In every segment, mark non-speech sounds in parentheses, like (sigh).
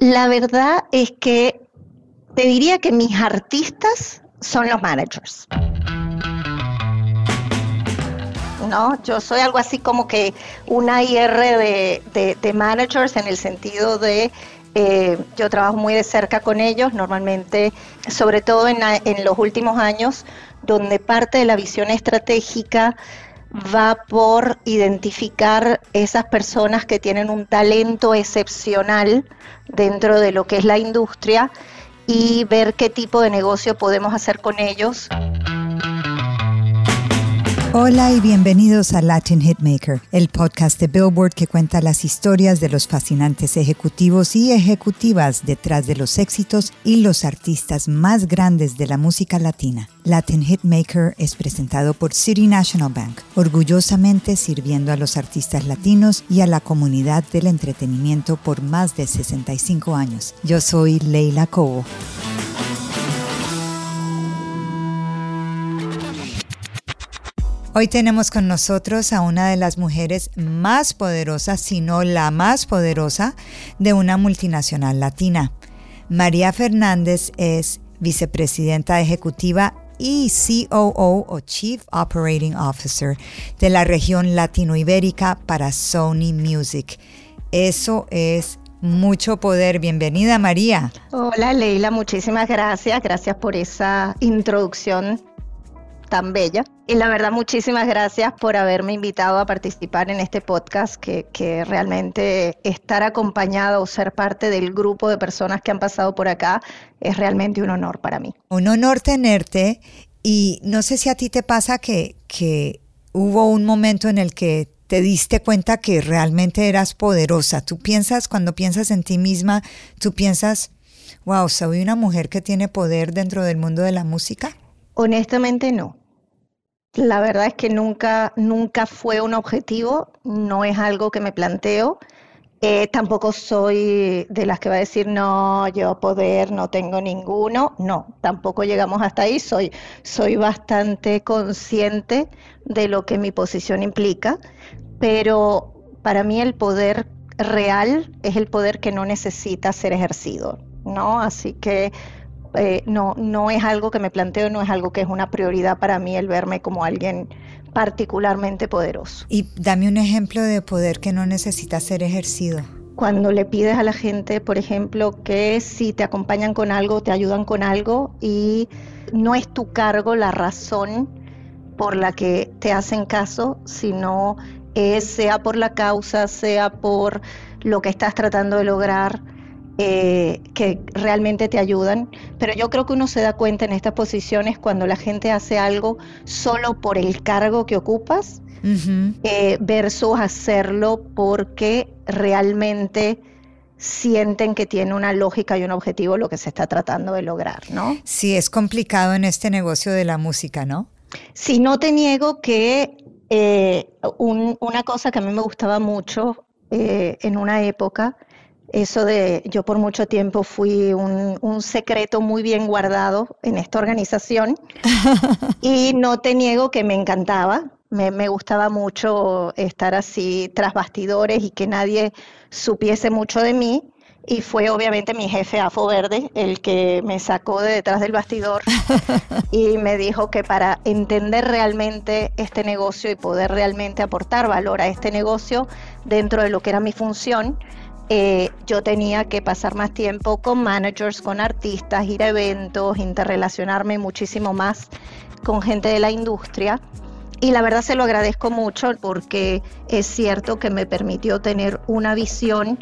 La verdad es que te diría que mis artistas son los managers. ¿no? Yo soy algo así como que una IR de, managers en el sentido de eh, yo trabajo muy de cerca con ellos, normalmente, sobre todo en, en los últimos años, donde parte de la visión estratégica va por identificar esas personas que tienen un talento excepcional dentro de lo que es la industria y ver qué tipo de negocio podemos hacer con ellos. Hola y bienvenidos a Latin Hitmaker, el podcast de Billboard que cuenta las historias de los fascinantes ejecutivos y ejecutivas detrás de los éxitos y los artistas más grandes de la música latina. Latin Hitmaker es presentado por City National Bank, orgullosamente sirviendo a los artistas latinos y a la comunidad del entretenimiento por más de 65 años. Yo soy Leila Cobo. Hoy tenemos con nosotros a una de las mujeres más poderosas, si no la más poderosa, de una multinacional latina. María Fernández es vicepresidenta ejecutiva y COO o Chief Operating Officer de la región latinoibérica para Sony Music. Eso es mucho poder. Bienvenida María. Hola Leila, muchísimas gracias. Gracias por esa introducción tan bella. Y la verdad, muchísimas gracias por haberme invitado a participar en este podcast, que, que, realmente estar acompañado o ser parte del grupo de personas que han pasado por acá es realmente un honor para mí. Un honor tenerte y no sé si a ti te pasa que, que hubo un momento en el que te diste cuenta que realmente eras poderosa. Tú piensas, cuando piensas en ti misma, tú piensas, wow, soy una mujer que tiene poder dentro del mundo de la música. Honestamente no. La verdad es que nunca, nunca fue un objetivo, no es algo que me planteo. Eh, tampoco soy de las que va a decir, no, yo poder no tengo ninguno. No, tampoco llegamos hasta ahí. Soy, soy bastante consciente de lo que mi posición implica, pero para mí el poder real es el poder que no necesita ser ejercido, ¿no? Así que eh, no, no es algo que me planteo, no es algo que es una prioridad para mí el verme como alguien particularmente poderoso. Y dame un ejemplo de poder que no necesita ser ejercido. Cuando le pides a la gente, por ejemplo, que si te acompañan con algo, te ayudan con algo y no es tu cargo la razón por la que te hacen caso, sino es sea por la causa, sea por lo que estás tratando de lograr, eh, que realmente te ayudan, pero yo creo que uno se da cuenta en estas posiciones cuando la gente hace algo solo por el cargo que ocupas eh, versus hacerlo porque realmente sienten que tiene una lógica y un objetivo lo que se está tratando de lograr, ¿no? Sí, es complicado en este negocio de la música, ¿no? Sí, no te niego que eh, una cosa que a mí me gustaba mucho en una época eso de, yo por mucho tiempo fui un, secreto muy bien guardado en esta organización (laughs) y no te niego que me encantaba, me, gustaba mucho estar así tras bastidores y que nadie supiese mucho de mí. Y fue obviamente mi jefe Afo Verde el que me sacó de detrás del bastidor (laughs) y me dijo que para entender realmente este negocio y poder realmente aportar valor a este negocio dentro de lo que era mi función, eh, yo tenía que pasar más tiempo con managers, con artistas, ir a eventos, interrelacionarme muchísimo más con gente de la industria. Y la verdad se lo agradezco mucho porque es cierto que me permitió tener una visión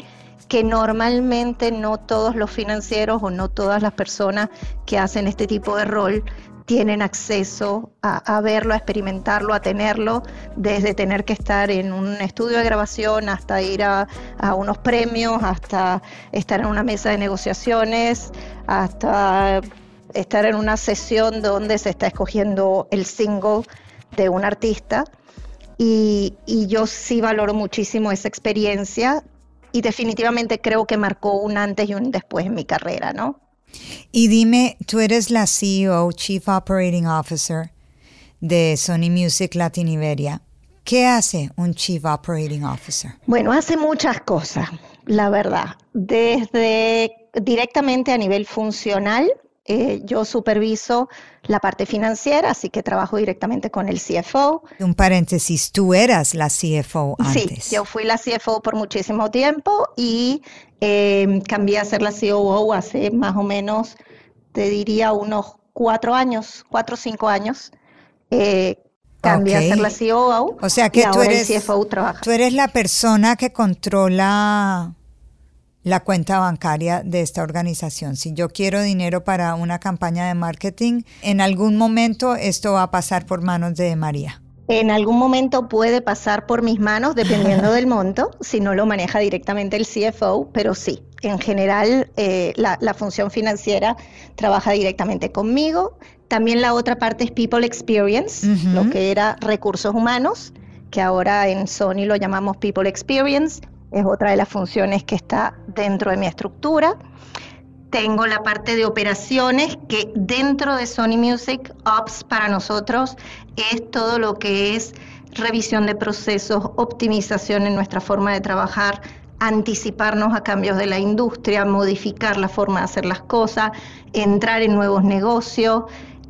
que normalmente no todos los financieros o no todas las personas que hacen este tipo de rol tienen acceso a, verlo, a experimentarlo, a tenerlo, desde tener que estar en un estudio de grabación hasta ir a, unos premios, hasta estar en una mesa de negociaciones, hasta estar en una sesión donde se está escogiendo el single de un artista. Y, yo sí valoro muchísimo esa experiencia y definitivamente creo que marcó un antes y un después en mi carrera, ¿no? Y dime, tú eres la CEO, Chief Operating Officer de Sony Music Latin Iberia. ¿Qué hace un Chief Operating Officer? Bueno, hace muchas cosas, la verdad. Desde directamente a nivel funcional, eh, yo superviso la parte financiera, así que trabajo directamente con el CFO. Un paréntesis, tú eras la CFO antes. Sí, yo fui la CFO por muchísimo tiempo y eh, cambié a ser la COO hace más o menos, te diría, unos cuatro años, cuatro o cinco años. Eh, cambié a ser la COO. O sea que tú eres, tú eres la persona que controla la cuenta bancaria de esta organización. Si yo quiero dinero para una campaña de marketing, en algún momento esto va a pasar por manos de María. En algún momento puede pasar por mis manos, dependiendo (laughs) del monto, si no lo maneja directamente el CFO, pero sí, en general eh, la, función financiera trabaja directamente conmigo. También la otra parte es People Experience, lo que era recursos humanos, que ahora en Sony lo llamamos People Experience es otra de las funciones que está dentro de mi estructura. Tengo la parte de operaciones que dentro de Sony Music Ops para nosotros es todo lo que es revisión de procesos, optimización en nuestra forma de trabajar, anticiparnos a cambios de la industria, modificar la forma de hacer las cosas, entrar en nuevos negocios,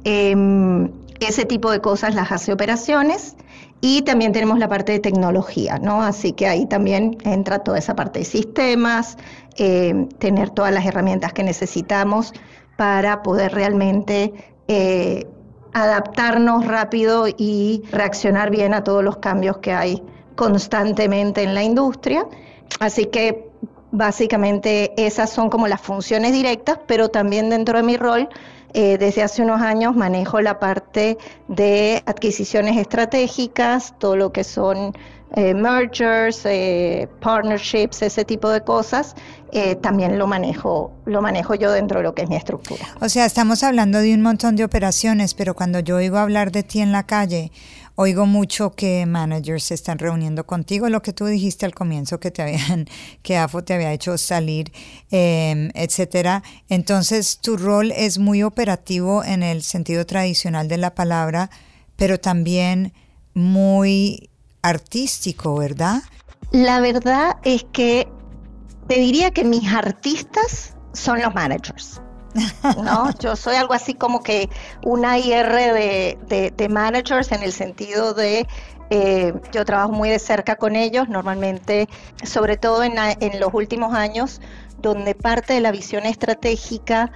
em, ese tipo de cosas las hace operaciones. Y también tenemos la parte de tecnología, ¿no? Así que ahí también entra toda esa parte de sistemas, eh, tener todas las herramientas que necesitamos para poder realmente eh, adaptarnos rápido y reaccionar bien a todos los cambios que hay constantemente en la industria. Así que básicamente esas son como las funciones directas, pero también dentro de mi rol eh, desde hace unos años manejo la parte de adquisiciones estratégicas, todo lo que son eh, mergers, eh, partnerships, ese tipo de cosas, también lo manejo, lo manejo yo dentro de lo que es mi estructura. O sea, estamos hablando de un montón de operaciones, pero cuando yo oigo hablar de ti en la calle, Oigo mucho que managers se están reuniendo contigo, lo que tú dijiste al comienzo que te habían, (laughs) que AFO te había hecho salir, eh, etcétera. Entonces, tu rol es muy operativo en el sentido tradicional de la palabra, pero también muy artístico, ¿verdad? La verdad es que te diría que mis artistas son los managers. (laughs) ¿no? Yo soy algo así como que una IR de, managers en el sentido de eh, yo trabajo muy de cerca con ellos, normalmente, sobre todo en, en, los últimos años, donde parte de la visión estratégica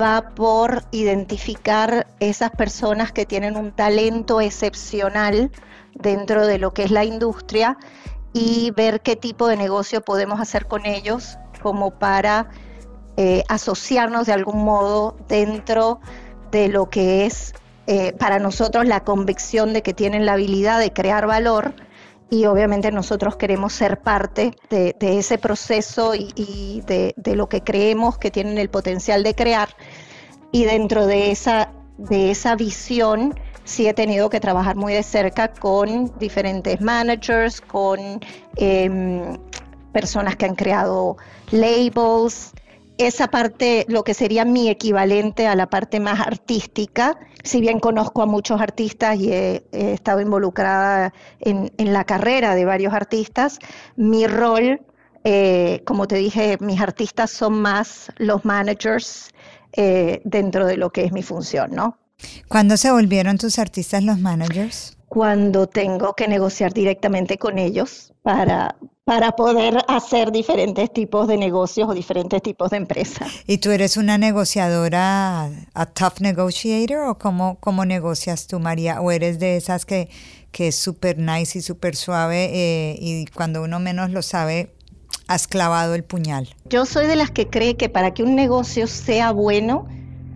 va por identificar esas personas que tienen un talento excepcional dentro de lo que es la industria y ver qué tipo de negocio podemos hacer con ellos como para eh, asociarnos de algún modo dentro de lo que es eh, para nosotros la convicción de que tienen la habilidad de crear valor y obviamente nosotros queremos ser parte de, ese proceso y, de, lo que creemos que tienen el potencial de crear. Y dentro de esa, de esa visión sí he tenido que trabajar muy de cerca con diferentes managers, con em, personas que han creado labels, esa parte, lo que sería mi equivalente a la parte más artística, si bien conozco a muchos artistas y he, estado involucrada en, la carrera de varios artistas, mi rol, eh, como te dije, mis artistas son más los managers eh, dentro de lo que es mi función, ¿no? ¿Cuándo se volvieron tus artistas los managers? Cuando tengo que negociar directamente con ellos para, para poder hacer diferentes tipos de negocios o diferentes tipos de empresas. ¿Y tú eres una negociadora, a tough negotiator o cómo, cómo negocias tú, María? ¿O eres de esas que, que es súper nice y súper suave eh, y cuando uno menos lo sabe, has clavado el puñal? Yo soy de las que cree que para que un negocio sea bueno,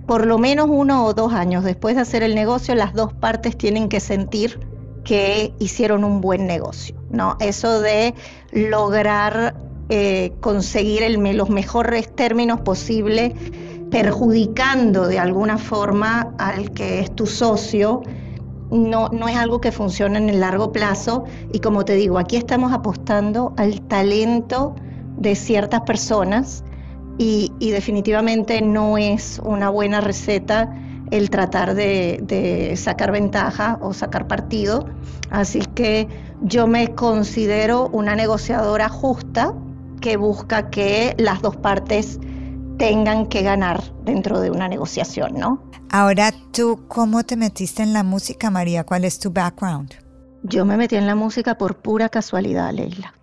por lo menos uno o dos años después de hacer el negocio, las dos partes tienen que sentir que hicieron un buen negocio, ¿no? Eso de lograr eh, conseguir los mejores términos posibles, perjudicando de alguna forma al que es tu socio, no, no es algo que funcione en el largo plazo. Y como te digo, aquí estamos apostando al talento de ciertas personas y, definitivamente no es una buena receta el tratar de, de, sacar ventaja o sacar partido. Así que yo me considero una negociadora justa que busca que las dos partes tengan que ganar dentro de una negociación, ¿no? Ahora, ¿tú cómo te metiste en la música, María? ¿Cuál es tu background? Yo me metí en la música por pura casualidad, Leila.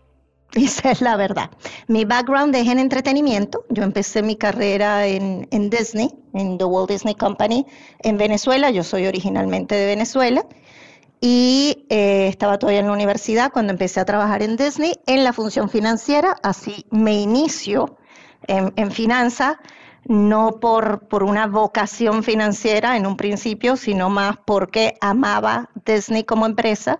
(laughs) Esa es la verdad. Mi background es en entretenimiento. Yo empecé mi carrera en, en Disney, en The Walt Disney Company, en Venezuela. Yo soy originalmente de Venezuela y eh, estaba todavía en la universidad cuando empecé a trabajar en Disney en la función financiera, así me inicio en, en finanzas, no por, por una vocación financiera en un principio, sino más porque amaba Disney como empresa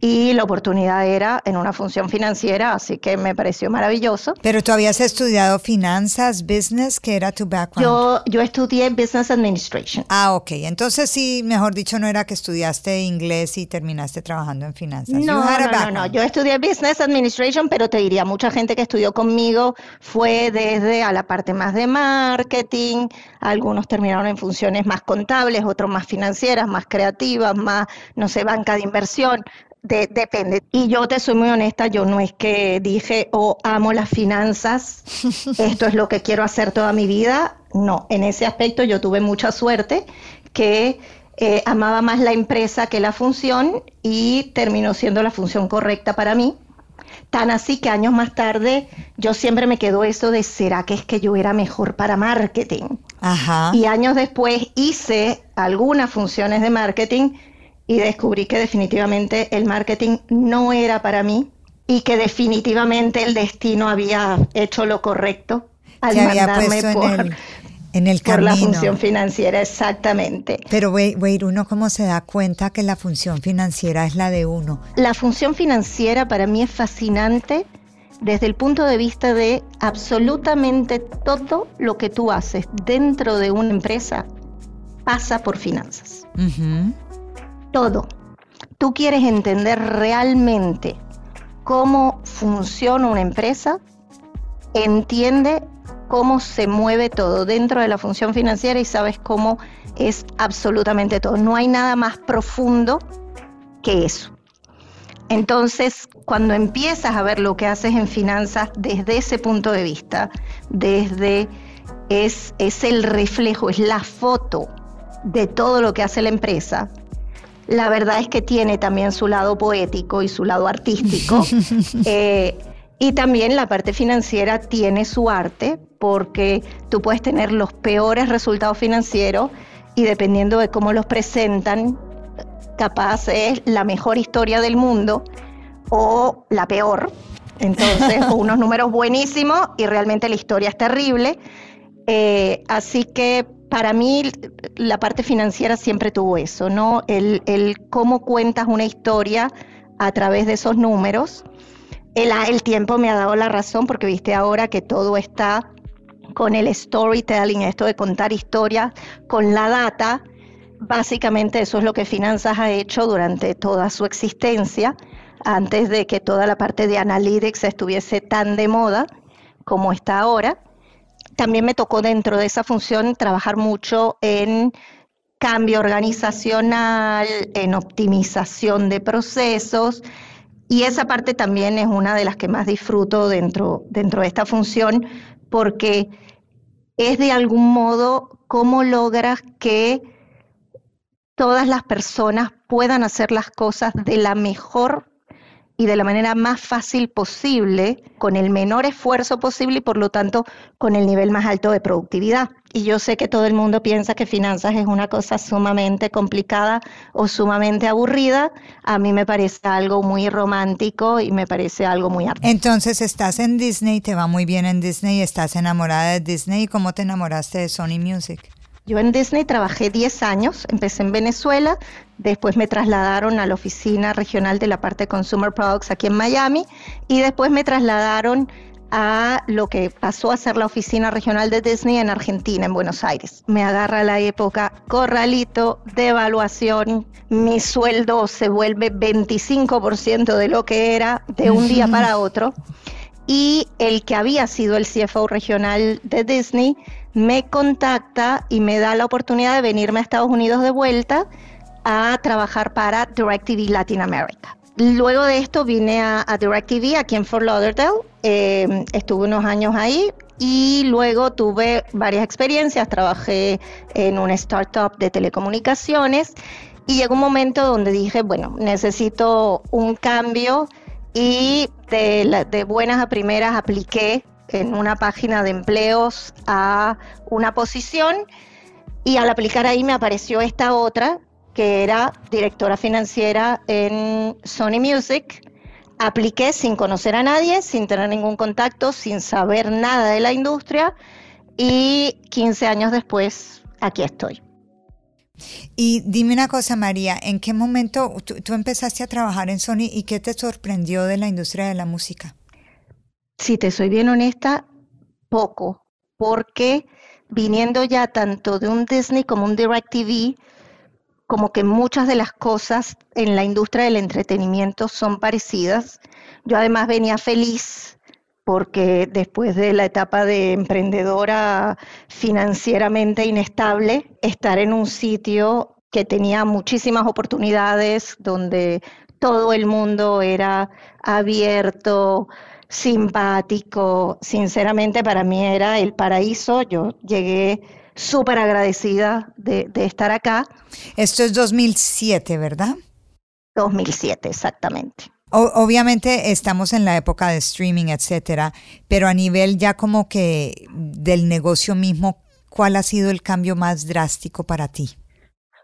y la oportunidad era en una función financiera, así que me pareció maravilloso. Pero tú habías estudiado finanzas, business, ¿qué era tu background? Yo, yo estudié Business Administration. Ah, ok. Entonces sí, mejor dicho, no era que estudiaste inglés y terminaste trabajando en finanzas. No, no, no, no, yo estudié Business Administration, pero te diría, mucha gente que estudió conmigo fue desde a la parte más de marketing, algunos terminaron en funciones más contables, otros más financieras, más creativas, más, no sé, banca de inversión depende. Y yo te soy muy honesta, yo no es que dije, oh, amo las finanzas, (laughs) esto es lo que quiero hacer toda mi vida. No, en ese aspecto yo tuve mucha suerte que eh, amaba más la empresa que la función y terminó siendo la función correcta para mí. Tan así que años más tarde yo siempre me quedo eso de, ¿será que es que yo era mejor para marketing? Ajá. Y años después hice algunas funciones de marketing y descubrí que definitivamente el marketing no era para mí y que definitivamente el destino había hecho lo correcto al mandarme por, en el, por la función financiera, exactamente. Pero, wait, ¿uno cómo se da cuenta que la función financiera es la de uno? La función financiera para mí es fascinante desde el punto de vista de absolutamente todo lo que tú haces dentro de una empresa pasa por finanzas todo. Tú quieres entender realmente cómo funciona una empresa, entiende cómo se mueve todo dentro de la función financiera y sabes cómo es absolutamente todo. No hay nada más profundo que eso. Entonces, cuando empiezas a ver lo que haces en finanzas desde ese punto de vista, desde es, es el reflejo, es la foto de todo lo que hace la empresa, la verdad es que tiene también su lado poético y su lado artístico. (laughs) Eh, y también la parte financiera tiene su arte porque tú puedes tener los peores resultados financieros y dependiendo de cómo los presentan, capaz es la mejor historia del mundo o la peor. Entonces, (laughs) unos números buenísimos y realmente la historia es terrible. Eh, así que para mí la parte financiera siempre tuvo eso, ¿no? El, cómo cuentas una historia a través de esos números. El, el tiempo me ha dado la razón porque viste ahora que todo está con el storytelling, esto de contar historias con la data. Básicamente eso es lo que Finanzas ha hecho durante toda su existencia, antes de que toda la parte de analytics estuviese tan de moda como está ahora también me tocó dentro de esa función trabajar mucho en cambio organizacional, en optimización de procesos. Y esa parte también es una de las que más disfruto dentro, dentro de esta función, porque es de algún modo cómo logras que todas las personas puedan hacer las cosas de la mejor y de la manera más fácil posible, con el menor esfuerzo posible y por lo tanto con el nivel más alto de productividad. Y yo sé que todo el mundo piensa que finanzas es una cosa sumamente complicada o sumamente aburrida. A mí me parece algo muy romántico y me parece algo muy arte. Entonces estás en Disney, te va muy bien en Disney, estás enamorada de Disney. ¿Cómo te enamoraste de Sony Music? Yo en Disney trabajé 10 años, empecé en Venezuela, después me trasladaron a la oficina regional de la parte de Consumer Products aquí en Miami y después me trasladaron a lo que pasó a ser la oficina regional de Disney en Argentina, en Buenos Aires. Me agarra la época corralito, devaluación, mi sueldo se vuelve 25% de lo que era de un día para otro y el que había sido el CFO regional de Disney me contacta y me da la oportunidad de venirme a Estados Unidos de vuelta a trabajar para DirecTV Latin America. Luego de esto vine a, DirecTV aquí en Fort Lauderdale, eh, estuve unos años ahí y luego tuve varias experiencias, trabajé en una startup de telecomunicaciones y llegó un momento donde dije, bueno, necesito un cambio y de buenas a primeras apliqué en una página de empleos a una posición y al aplicar ahí me apareció esta otra que era directora financiera en Sony Music. Apliqué sin conocer a nadie, sin tener ningún contacto, sin saber nada de la industria y 15 años después aquí estoy. Y dime una cosa, María, ¿en qué momento tú, empezaste a trabajar en Sony y qué te sorprendió de la industria de la música? Si te soy bien honesta, poco, porque viniendo ya tanto de un Disney como un DirecTV, como que muchas de las cosas en la industria del entretenimiento son parecidas. Yo además venía feliz porque después de la etapa de emprendedora financieramente inestable, estar en un sitio que tenía muchísimas oportunidades, donde todo el mundo era abierto, simpático, sinceramente para mí era el paraíso. Yo llegué súper agradecida de, estar acá. Esto es 2007, ¿verdad? 2007, exactamente. obviamente estamos en la época de streaming, etcétera, pero a nivel ya como que del negocio mismo, ¿cuál ha sido el cambio más drástico para ti?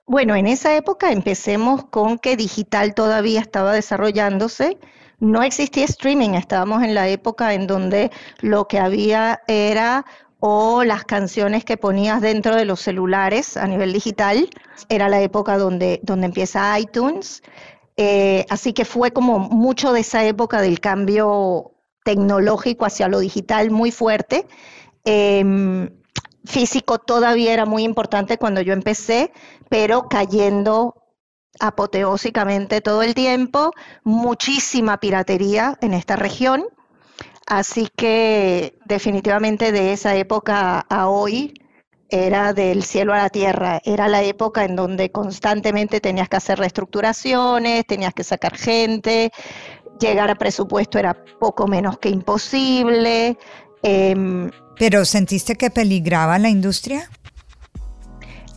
Bueno, en esa época empecemos con que digital todavía estaba desarrollándose. No existía streaming, estábamos en la época en donde lo que había era o las canciones que ponías dentro de los celulares a nivel digital. Era la época donde, donde empieza iTunes. Eh, así que fue como mucho de esa época del cambio tecnológico hacia lo digital muy fuerte. Em, físico todavía era muy importante cuando yo empecé, pero cayendo apoteósicamente todo el tiempo, muchísima piratería en esta región. Así que definitivamente de esa época a hoy era del cielo a la tierra, era la época en donde constantemente tenías que hacer reestructuraciones, tenías que sacar gente, llegar a presupuesto era poco menos que imposible. Em, ¿Pero sentiste que peligraba la industria?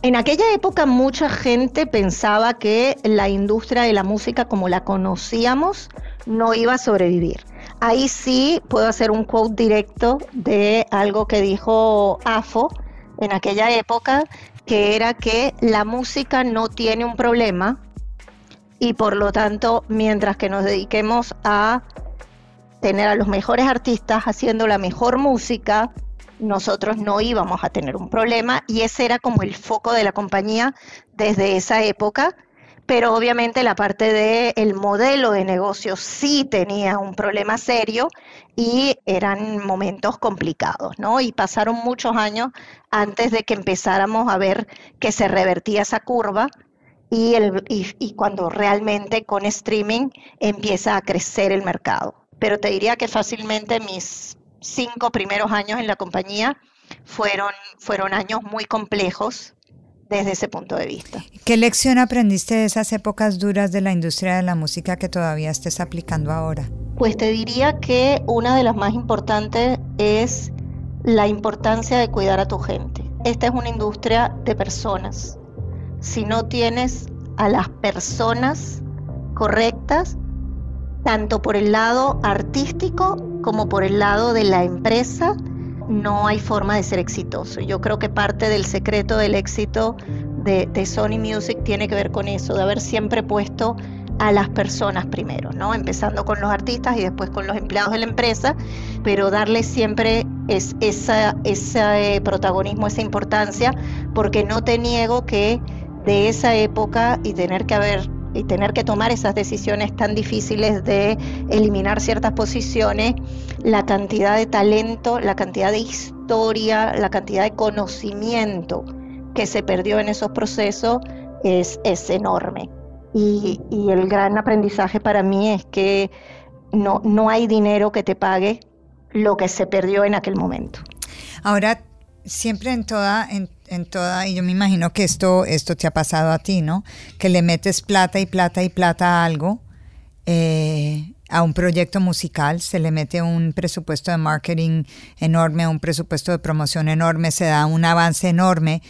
En aquella época mucha gente pensaba que la industria de la música como la conocíamos no iba a sobrevivir. Ahí sí puedo hacer un quote directo de algo que dijo AFO en aquella época, que era que la música no tiene un problema y por lo tanto, mientras que nos dediquemos a tener a los mejores artistas haciendo la mejor música, nosotros no íbamos a tener un problema y ese era como el foco de la compañía desde esa época pero obviamente la parte del el modelo de negocio sí tenía un problema serio y eran momentos complicados, ¿no? Y pasaron muchos años antes de que empezáramos a ver que se revertía esa curva y, el, y cuando realmente con streaming empieza a crecer el mercado. Pero te diría que fácilmente mis cinco primeros años en la compañía fueron, fueron años muy complejos desde ese punto de vista. ¿Qué lección aprendiste de esas épocas duras de la industria de la música que todavía estés aplicando ahora? Pues te diría que una de las más importantes es la importancia de cuidar a tu gente. Esta es una industria de personas. Si no tienes a las personas correctas, tanto por el lado artístico como por el lado de la empresa, no hay forma de ser exitoso. Yo creo que parte del secreto del éxito de, Sony Music tiene que ver con eso, de haber siempre puesto a las personas primero, ¿no? Empezando con los artistas y después con los empleados de la empresa, pero darle siempre ese protagonismo, esa importancia, porque no te niego que de esa época y tener que haber y tener que tomar esas decisiones tan difíciles de eliminar ciertas posiciones, la cantidad de talento, la cantidad de historia, la cantidad de conocimiento que se perdió en esos procesos es, es enorme. Y, y, el gran aprendizaje para mí es que no, no hay dinero que te pague lo que se perdió en aquel momento. Ahora, siempre en toda, en toda, y yo me imagino que esto, esto te ha pasado a ti, ¿no? Que le metes plata y plata y plata a algo, eh, a un proyecto musical, se le mete un presupuesto de marketing enorme, un presupuesto de promoción enorme, se da un avance enorme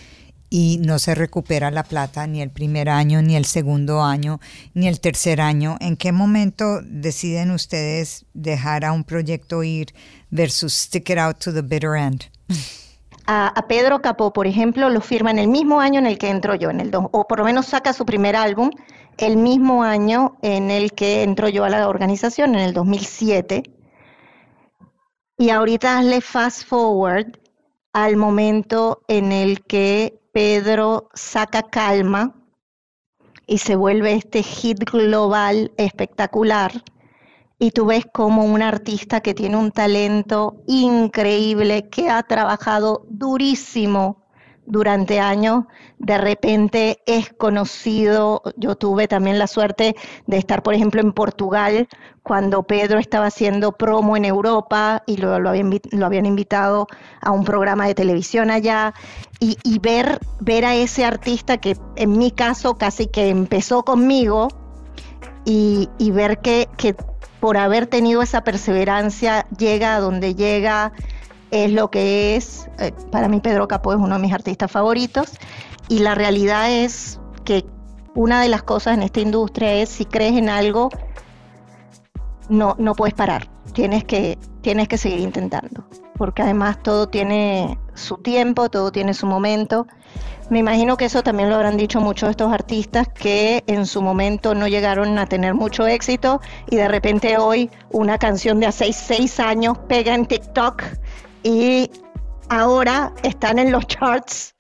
y no se recupera la plata ni el primer año, ni el segundo año, ni el tercer año. ¿En qué momento deciden ustedes dejar a un proyecto ir versus stick it out to the bitter end? A, Pedro Capó, por ejemplo, lo firma en el mismo año en el que entró yo, en el o por lo menos saca su primer álbum el mismo año en el que entró yo a la organización, en el 2007. Y ahorita hazle fast forward al momento en el que Pedro saca calma y se vuelve este hit global espectacular y tú ves como un artista que tiene un talento increíble, que ha trabajado durísimo durante años, de repente es conocido. Yo tuve también la suerte de estar, por ejemplo, en Portugal cuando Pedro estaba haciendo promo en Europa y lo, lo, habían, invitado a un programa de televisión allá y, ver, ver a ese artista que en mi caso casi que empezó conmigo y, ver que, que por haber tenido esa perseverancia, llega a donde llega, es lo que es. Eh, para mí Pedro Capó es uno de mis artistas favoritos y la realidad es que una de las cosas en esta industria es si crees en algo, no, no puedes parar, tienes que, tienes que seguir intentando, porque además todo tiene su tiempo, todo tiene su momento me imagino que eso también lo habrán dicho muchos de estos artistas que en su momento no llegaron a tener mucho éxito y de repente hoy una canción de hace seis años pega en TikTok y ahora están en los charts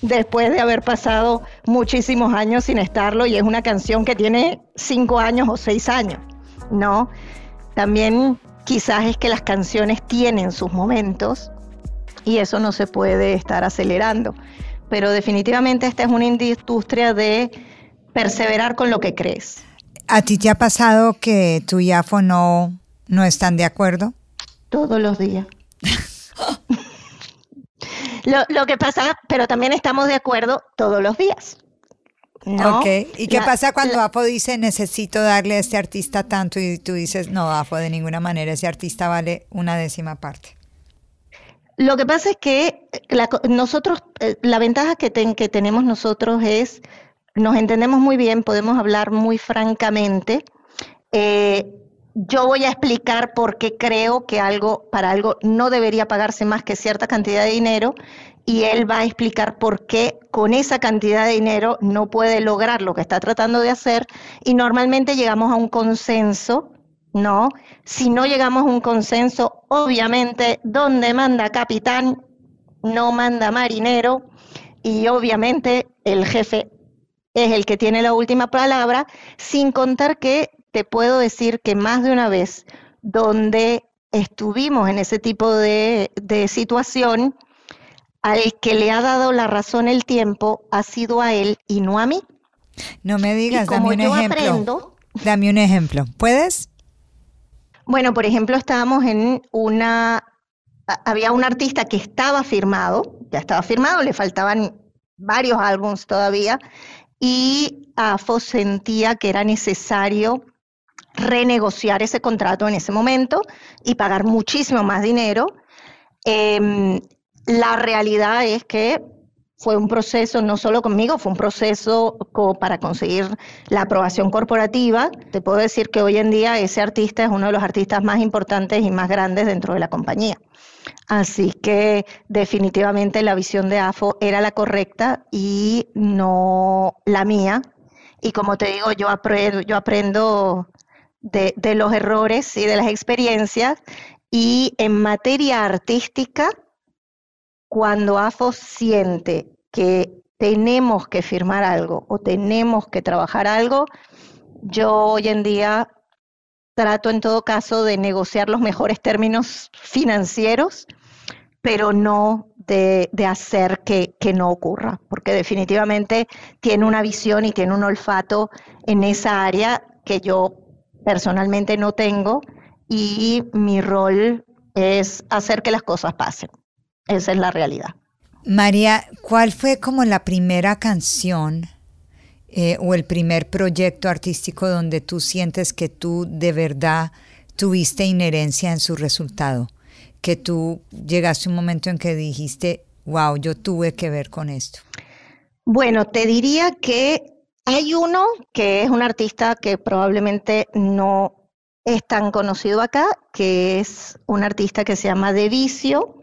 después de haber pasado muchísimos años sin estarlo y es una canción que tiene cinco años o seis años, ¿no? También quizás es que las canciones tienen sus momentos y eso no se puede estar acelerando pero definitivamente esta es una industria de perseverar con lo que crees. ¿A ti te ha pasado que tu y AFO no, no están de acuerdo? Todos los días. lo, que pasa, pero también estamos de acuerdo todos los días. Ok, ¿y qué pasa cuando AFO dice necesito darle a este artista tanto y tú dices no, AFO de ninguna manera, ese artista vale una décima parte? Lo que pasa es que la, nosotros, eh, la ventaja que, que tenemos nosotros es, nos entendemos muy bien, podemos hablar muy francamente. Eh, yo voy a explicar por qué creo que algo para algo no debería pagarse más que cierta cantidad de dinero y él va a explicar por qué con esa cantidad de dinero no puede lograr lo que está tratando de hacer y normalmente llegamos a un consenso ¿no? Si no llegamos a un consenso, obviamente, donde manda capitán, no manda marinero, y obviamente el jefe es el que tiene la última palabra, sin contar que te puedo decir que más de una vez donde estuvimos en ese tipo de, situación, al que le ha dado la razón el tiempo ha sido a él y no a mí. No me digas, dame un ejemplo. dame un ejemplo. ¿Puedes? Bueno, por ejemplo, estábamos en una, había un artista que estaba firmado, ya estaba firmado, le faltaban varios álbumes todavía, y AFO sentía que era necesario renegociar ese contrato en ese momento y pagar muchísimo más dinero. Em, la realidad es que fue un proceso, no solo conmigo, fue un proceso para conseguir la aprobación corporativa. Te puedo decir que hoy en día ese artista es uno de los artistas más importantes y más grandes dentro de la compañía. Así que definitivamente la visión de AFO era la correcta y no la mía. Y como te digo, yo aprendo, yo aprendo de, de los errores y de las experiencias. Y en materia artística, cuando AFO siente que tenemos que firmar algo o tenemos que trabajar algo, yo hoy en día trato en todo caso de negociar los mejores términos financieros, pero no de, hacer que, que, no ocurra, porque definitivamente tiene una visión y tiene un olfato en esa área que yo personalmente no tengo y mi rol es hacer que las cosas pasen. Esa es la realidad. María, ¿cuál fue como la primera canción eh, o el primer proyecto artístico donde tú sientes que tú de verdad tuviste inherencia en su resultado? Que tú llegaste a un momento en que dijiste, wow, yo tuve que ver con esto. Bueno, te diría que hay uno que es un artista que probablemente no es tan conocido acá, que es un artista que se llama De Vicio,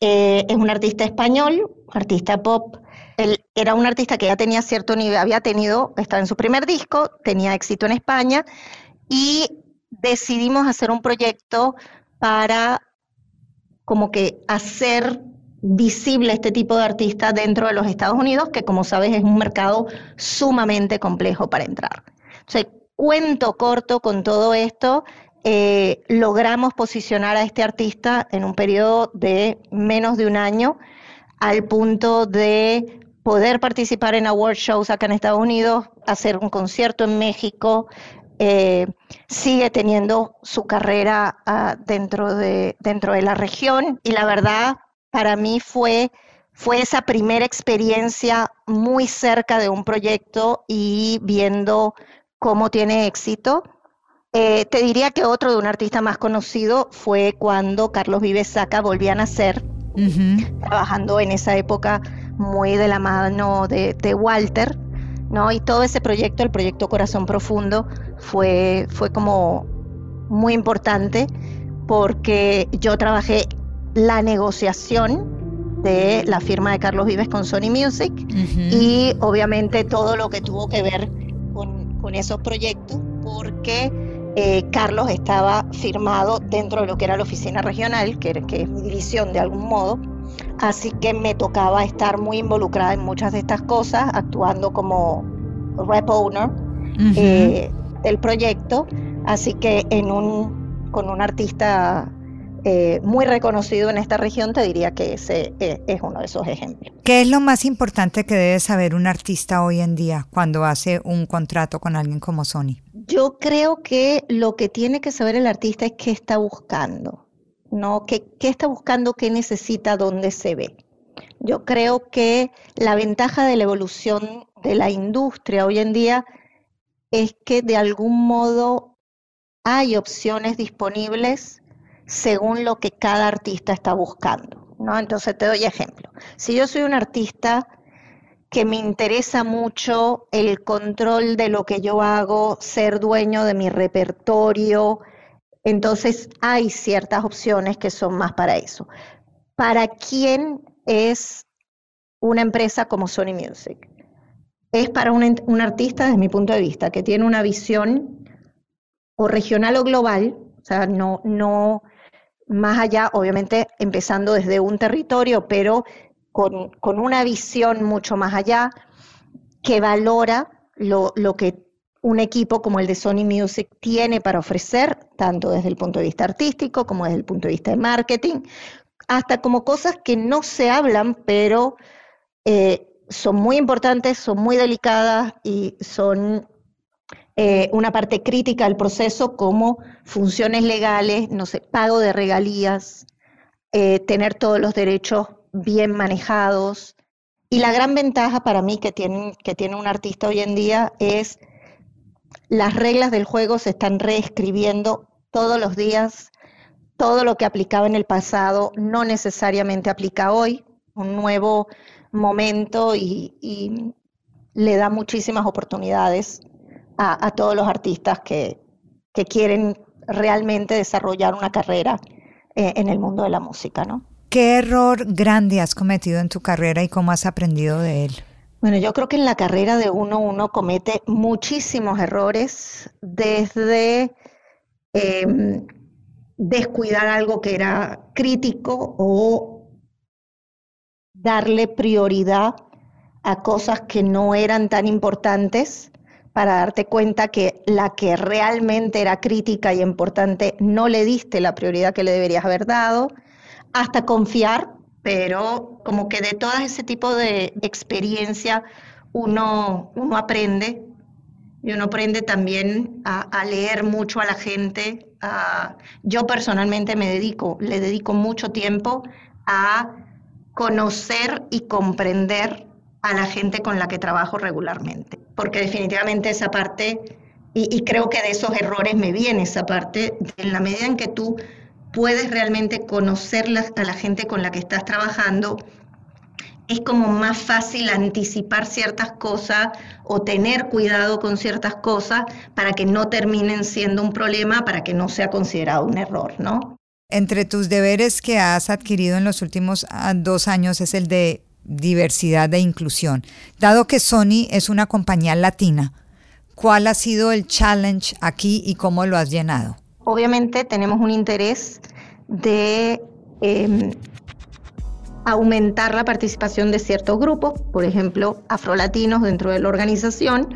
eh, es un artista español, artista pop. Él era un artista que ya tenía cierto nivel, había tenido, estaba en su primer disco, tenía éxito en España y decidimos hacer un proyecto para como que hacer visible este tipo de artista dentro de los Estados Unidos, que como sabes es un mercado sumamente complejo para entrar. Entonces, cuento corto con todo esto, eh, logramos posicionar a este artista en un periodo de menos de un año al punto de poder participar en award shows acá en Estados Unidos, hacer un concierto en México, eh, sigue teniendo su carrera ah, dentro, de, dentro de la región. Y la verdad para mí fue, fue esa primera experiencia muy cerca de un proyecto y viendo cómo tiene éxito eh, te diría que otro de un artista más conocido fue cuando Carlos Vives Saca volvía a nacer, trabajando en esa época muy de la mano de, Walter, ¿no? Y todo ese proyecto, el proyecto Corazón Profundo, fue, fue como muy importante porque yo trabajé la negociación de la firma de Carlos Vives con Sony Music y obviamente todo lo que tuvo que ver con, con esos proyectos porque eh, Carlos estaba firmado dentro de lo que era la oficina regional, que, es mi división de algún modo, así que me tocaba estar muy involucrada en muchas de estas cosas, actuando como rep owner eh, del proyecto, así que en un, con un artista eh, muy reconocido en esta región, te diría que ese es uno de esos ejemplos. ¿Qué es lo más importante que debe saber un artista hoy en día cuando hace un contrato con alguien como Sony? Yo creo que lo que tiene que saber el artista es qué está buscando, ¿no? ¿Qué, está buscando, qué necesita, dónde se ve? Yo creo que la ventaja de la evolución de la industria hoy en día es que de algún modo hay opciones disponibles según lo que cada artista está buscando, ¿no? Entonces te doy ejemplo. Si yo soy un artista que me interesa mucho el control de lo que yo hago, ser dueño de mi repertorio. Entonces hay ciertas opciones que son más para eso. ¿Para quién es una empresa como Sony Music? Es para un, artista, desde mi punto de vista, que tiene una visión o regional o global, o sea, no, no más allá, obviamente empezando desde un territorio, pero con, una visión mucho más allá, que valora lo, que un equipo como el de Sony Music tiene para ofrecer, tanto desde el punto de vista artístico como desde el punto de vista de marketing, hasta como cosas que no se hablan, pero eh, son muy importantes, son muy delicadas y son eh, una parte crítica del proceso, como funciones legales, no sé, pago de regalías, eh, tener todos los derechos bien manejados. Y la gran ventaja para mí que tiene, que tiene un artista hoy en día es las reglas del juego se están reescribiendo todos los días. Todo lo que aplicaba en el pasado no necesariamente aplica hoy. nuevo momento y, le da muchísimas oportunidades a, todos los artistas que, quieren realmente desarrollar una carrera eh, en el mundo de la música, ¿no? ¿Qué error grande has cometido en tu carrera y cómo has aprendido de él? Bueno, yo creo que en la carrera de uno uno comete muchísimos errores, desde em, descuidar algo que era crítico o darle prioridad a cosas que no eran tan importantes para darte cuenta que la que realmente era crítica y importante no le diste la prioridad que le deberías haber dado, hasta confiar pero como que de todo ese tipo de experiencia uno, uno aprende y uno aprende también a, leer mucho a la gente. yo personalmente me dedico, le dedico mucho tiempo a conocer y comprender a la gente con la que trabajo regularmente, porque definitivamente esa parte, y, y creo que de esos errores me viene esa parte, en la medida en que tú puedes realmente conocer a la gente con la que estás trabajando, es como más fácil anticipar ciertas cosas o tener cuidado con ciertas cosas para que no terminen siendo un problema, para que no sea considerado un error, ¿no? Entre tus deberes que has adquirido en los últimos ah, dos años es el de diversidad e inclusión. Dado que Sony es una compañía latina, ¿cuál ha sido el challenge aquí y cómo lo has llenado? Obviamente tenemos un interés de em, aumentar la participación de ciertos grupos, por ejemplo, afrolatinos dentro de la organización,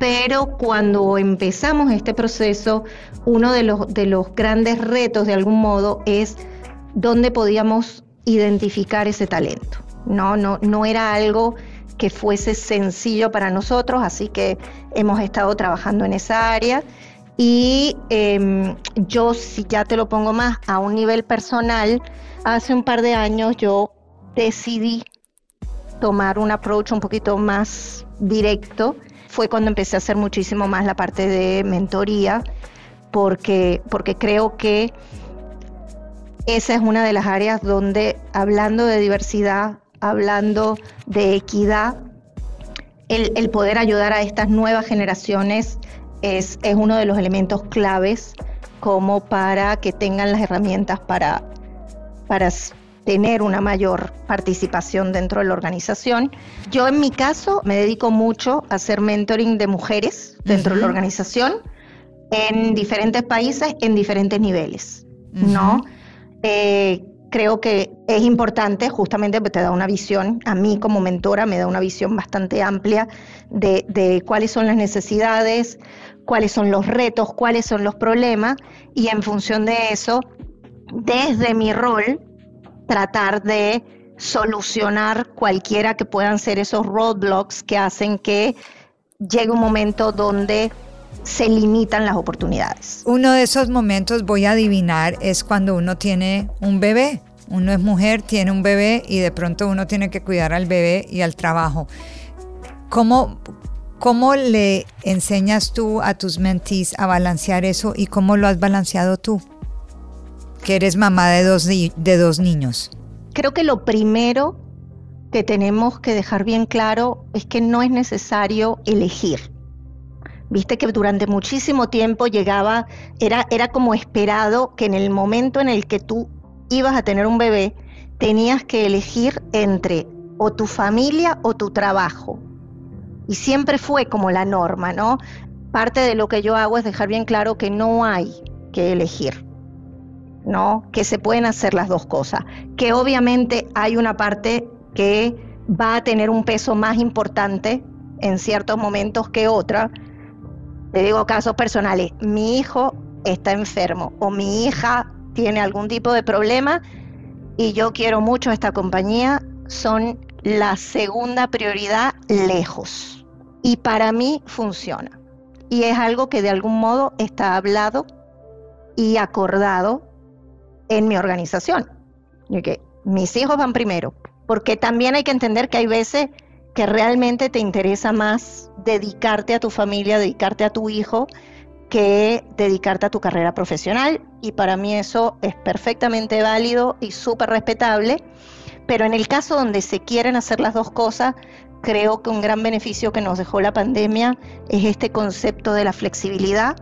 pero cuando empezamos este proceso, uno de los, de los grandes retos de algún modo es dónde podíamos identificar ese talento. No, no, no era algo que fuese sencillo para nosotros, así que hemos estado trabajando en esa área y em, yo, si ya te lo pongo más a un nivel personal, hace un par de años yo decidí tomar un approach un poquito más directo. Fue cuando empecé a hacer muchísimo más la parte de mentoría, porque, porque creo que esa es una de las áreas donde, hablando de diversidad, hablando de equidad, el, el poder ayudar a estas nuevas generaciones es, uno de los elementos claves como para que tengan las herramientas para, para tener una mayor participación dentro de la organización. Yo en mi caso me dedico mucho a hacer mentoring de mujeres dentro de la organización en diferentes países, en diferentes niveles, ¿no? Eh, creo que es importante justamente porque te da una visión, a mí como mentora me da una visión bastante amplia de, de cuáles son las necesidades, cuáles son los retos, cuáles son los problemas y en función de eso, desde mi rol, tratar de solucionar cualquiera que puedan ser esos roadblocks que hacen que llegue un momento donde se limitan las oportunidades. Uno de esos momentos, voy a adivinar, es cuando uno tiene un bebé. Uno es mujer, tiene un bebé y de pronto uno tiene que cuidar al bebé y al trabajo. ¿Cómo, ¿Cómo le enseñas tú a tus mentis a balancear eso y cómo lo has balanceado tú? Que eres mamá de dos, de dos niños. Creo que lo primero que tenemos que dejar bien claro es que no es necesario elegir. Viste que durante muchísimo tiempo llegaba, era, era como esperado que en el momento en el que tú ibas a tener un bebé, tenías que elegir entre o tu familia o tu trabajo y siempre fue como la norma, ¿no? Parte de lo que yo hago es dejar bien claro que no hay que elegir, ¿no? Que se pueden hacer las dos cosas, que obviamente hay una parte que va a tener un peso más importante en ciertos momentos que otra. Te digo casos personales, mi hijo está enfermo o mi hija tiene algún tipo de problema y yo quiero mucho esta compañía, son la segunda prioridad lejos. Y para mí funciona. Y es algo que de algún modo está hablado y acordado en mi organización. Mis hijos van primero, porque también hay que entender que hay veces que realmente te interesa más dedicarte a tu familia, dedicarte a tu hijo, que dedicarte a tu carrera profesional. Y para mí eso es perfectamente válido y súper respetable pero en el caso donde se quieren hacer las dos cosas, creo que un gran beneficio que nos dejó la pandemia es este concepto de la flexibilidad.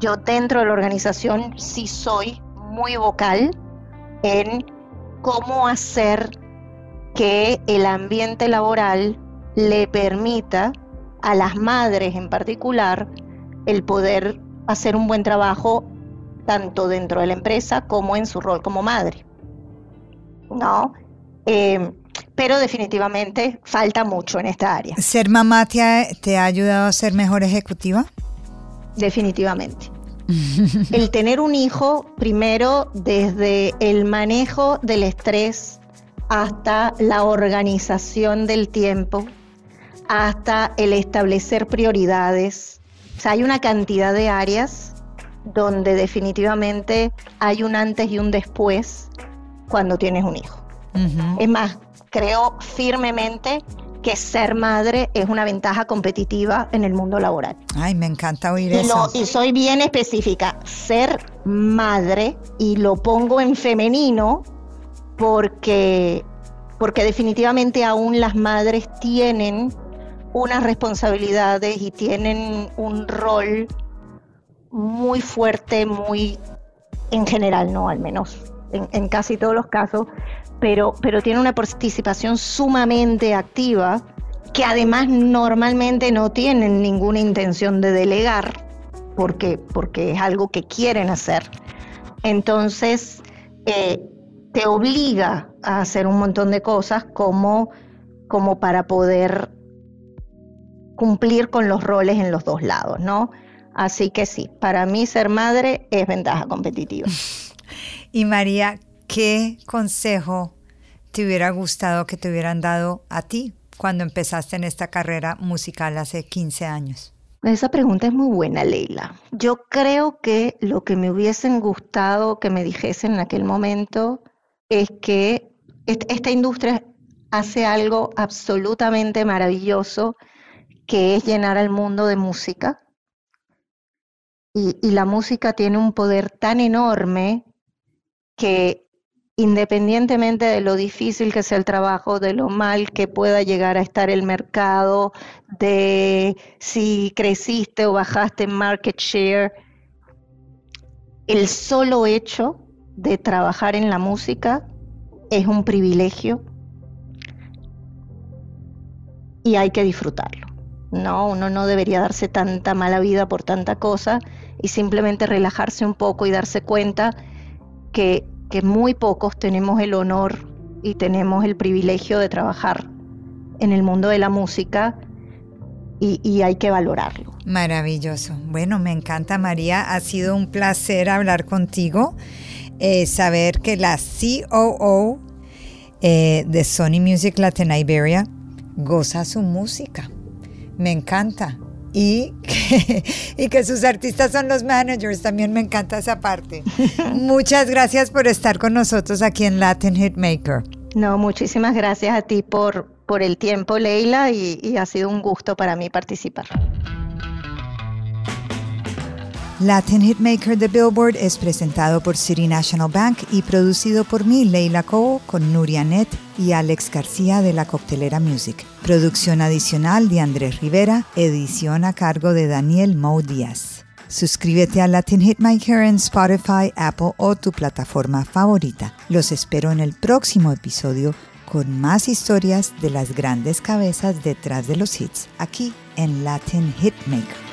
Yo dentro de la organización sí soy muy vocal en cómo hacer que el ambiente laboral le permita a las madres en particular el poder hacer un buen trabajo tanto dentro de la empresa como en su rol como madre. ¿No? Eh, pero definitivamente falta mucho en esta área. ¿Ser mamá te ha, te ha ayudado a ser mejor ejecutiva? Definitivamente. el tener un hijo, primero, desde el manejo del estrés hasta la organización del tiempo, hasta el establecer prioridades. O sea, hay una cantidad de áreas donde definitivamente hay un antes y un después cuando tienes un hijo. Es más, creo firmemente que ser madre es una ventaja competitiva en el mundo laboral. Ay, me encanta oír eso. y soy bien específica, ser madre, y lo pongo en femenino porque, porque definitivamente aún las madres tienen unas responsabilidades y tienen un rol muy fuerte, muy en general, no al menos, en, casi todos los casos, pero, pero tiene una participación sumamente activa que además normalmente no tienen ninguna intención de delegar porque, porque es algo que quieren hacer. Entonces, eh, te obliga a hacer un montón de cosas como, como para poder cumplir con los roles en los dos lados, ¿no? Así que sí, para mí ser madre es ventaja competitiva. (laughs) Y María, ¿qué consejo te hubiera gustado que te hubieran dado a ti cuando empezaste en esta carrera musical hace 15 años? Esa pregunta es muy buena, Leila. Yo creo que lo que me hubiesen gustado que me dijesen en aquel momento es que esta industria hace algo absolutamente maravilloso, que es llenar al mundo de música. Y, y la música tiene un poder tan enorme que independientemente de lo difícil que sea el trabajo, de lo mal que pueda llegar a estar el mercado, de si creciste o bajaste en market share, el solo hecho de trabajar en la música es un privilegio y hay que disfrutarlo. No, uno no debería darse tanta mala vida por tanta cosa y simplemente relajarse un poco y darse cuenta que que muy pocos tenemos el honor y tenemos el privilegio de trabajar en el mundo de la música y, hay que valorarlo. Maravilloso. Bueno, me encanta María, ha sido un placer hablar contigo, eh, saber que la COO eh, de Sony Music Latin Iberia goza su música. Me encanta y que, (laughs) y que sus artistas son los managers. También me encanta esa parte. (laughs) Muchas gracias por estar con nosotros aquí en Latin Hitmaker. No, muchísimas gracias a ti por, por el tiempo, Leila, y, y ha sido un gusto para mí participar. Latin Hitmaker de Billboard es presentado por City National Bank y producido por mí, Leila Cobo, con Nuria Net y Alex García de la Coctelera Music. Producción adicional de Andrés Rivera, edición a cargo de Daniel Mo Díaz. Suscríbete a Latin Hitmaker en Spotify, Apple o tu plataforma favorita. Los espero en el próximo episodio con más historias de las grandes cabezas detrás de los hits, aquí en Latin Hitmaker.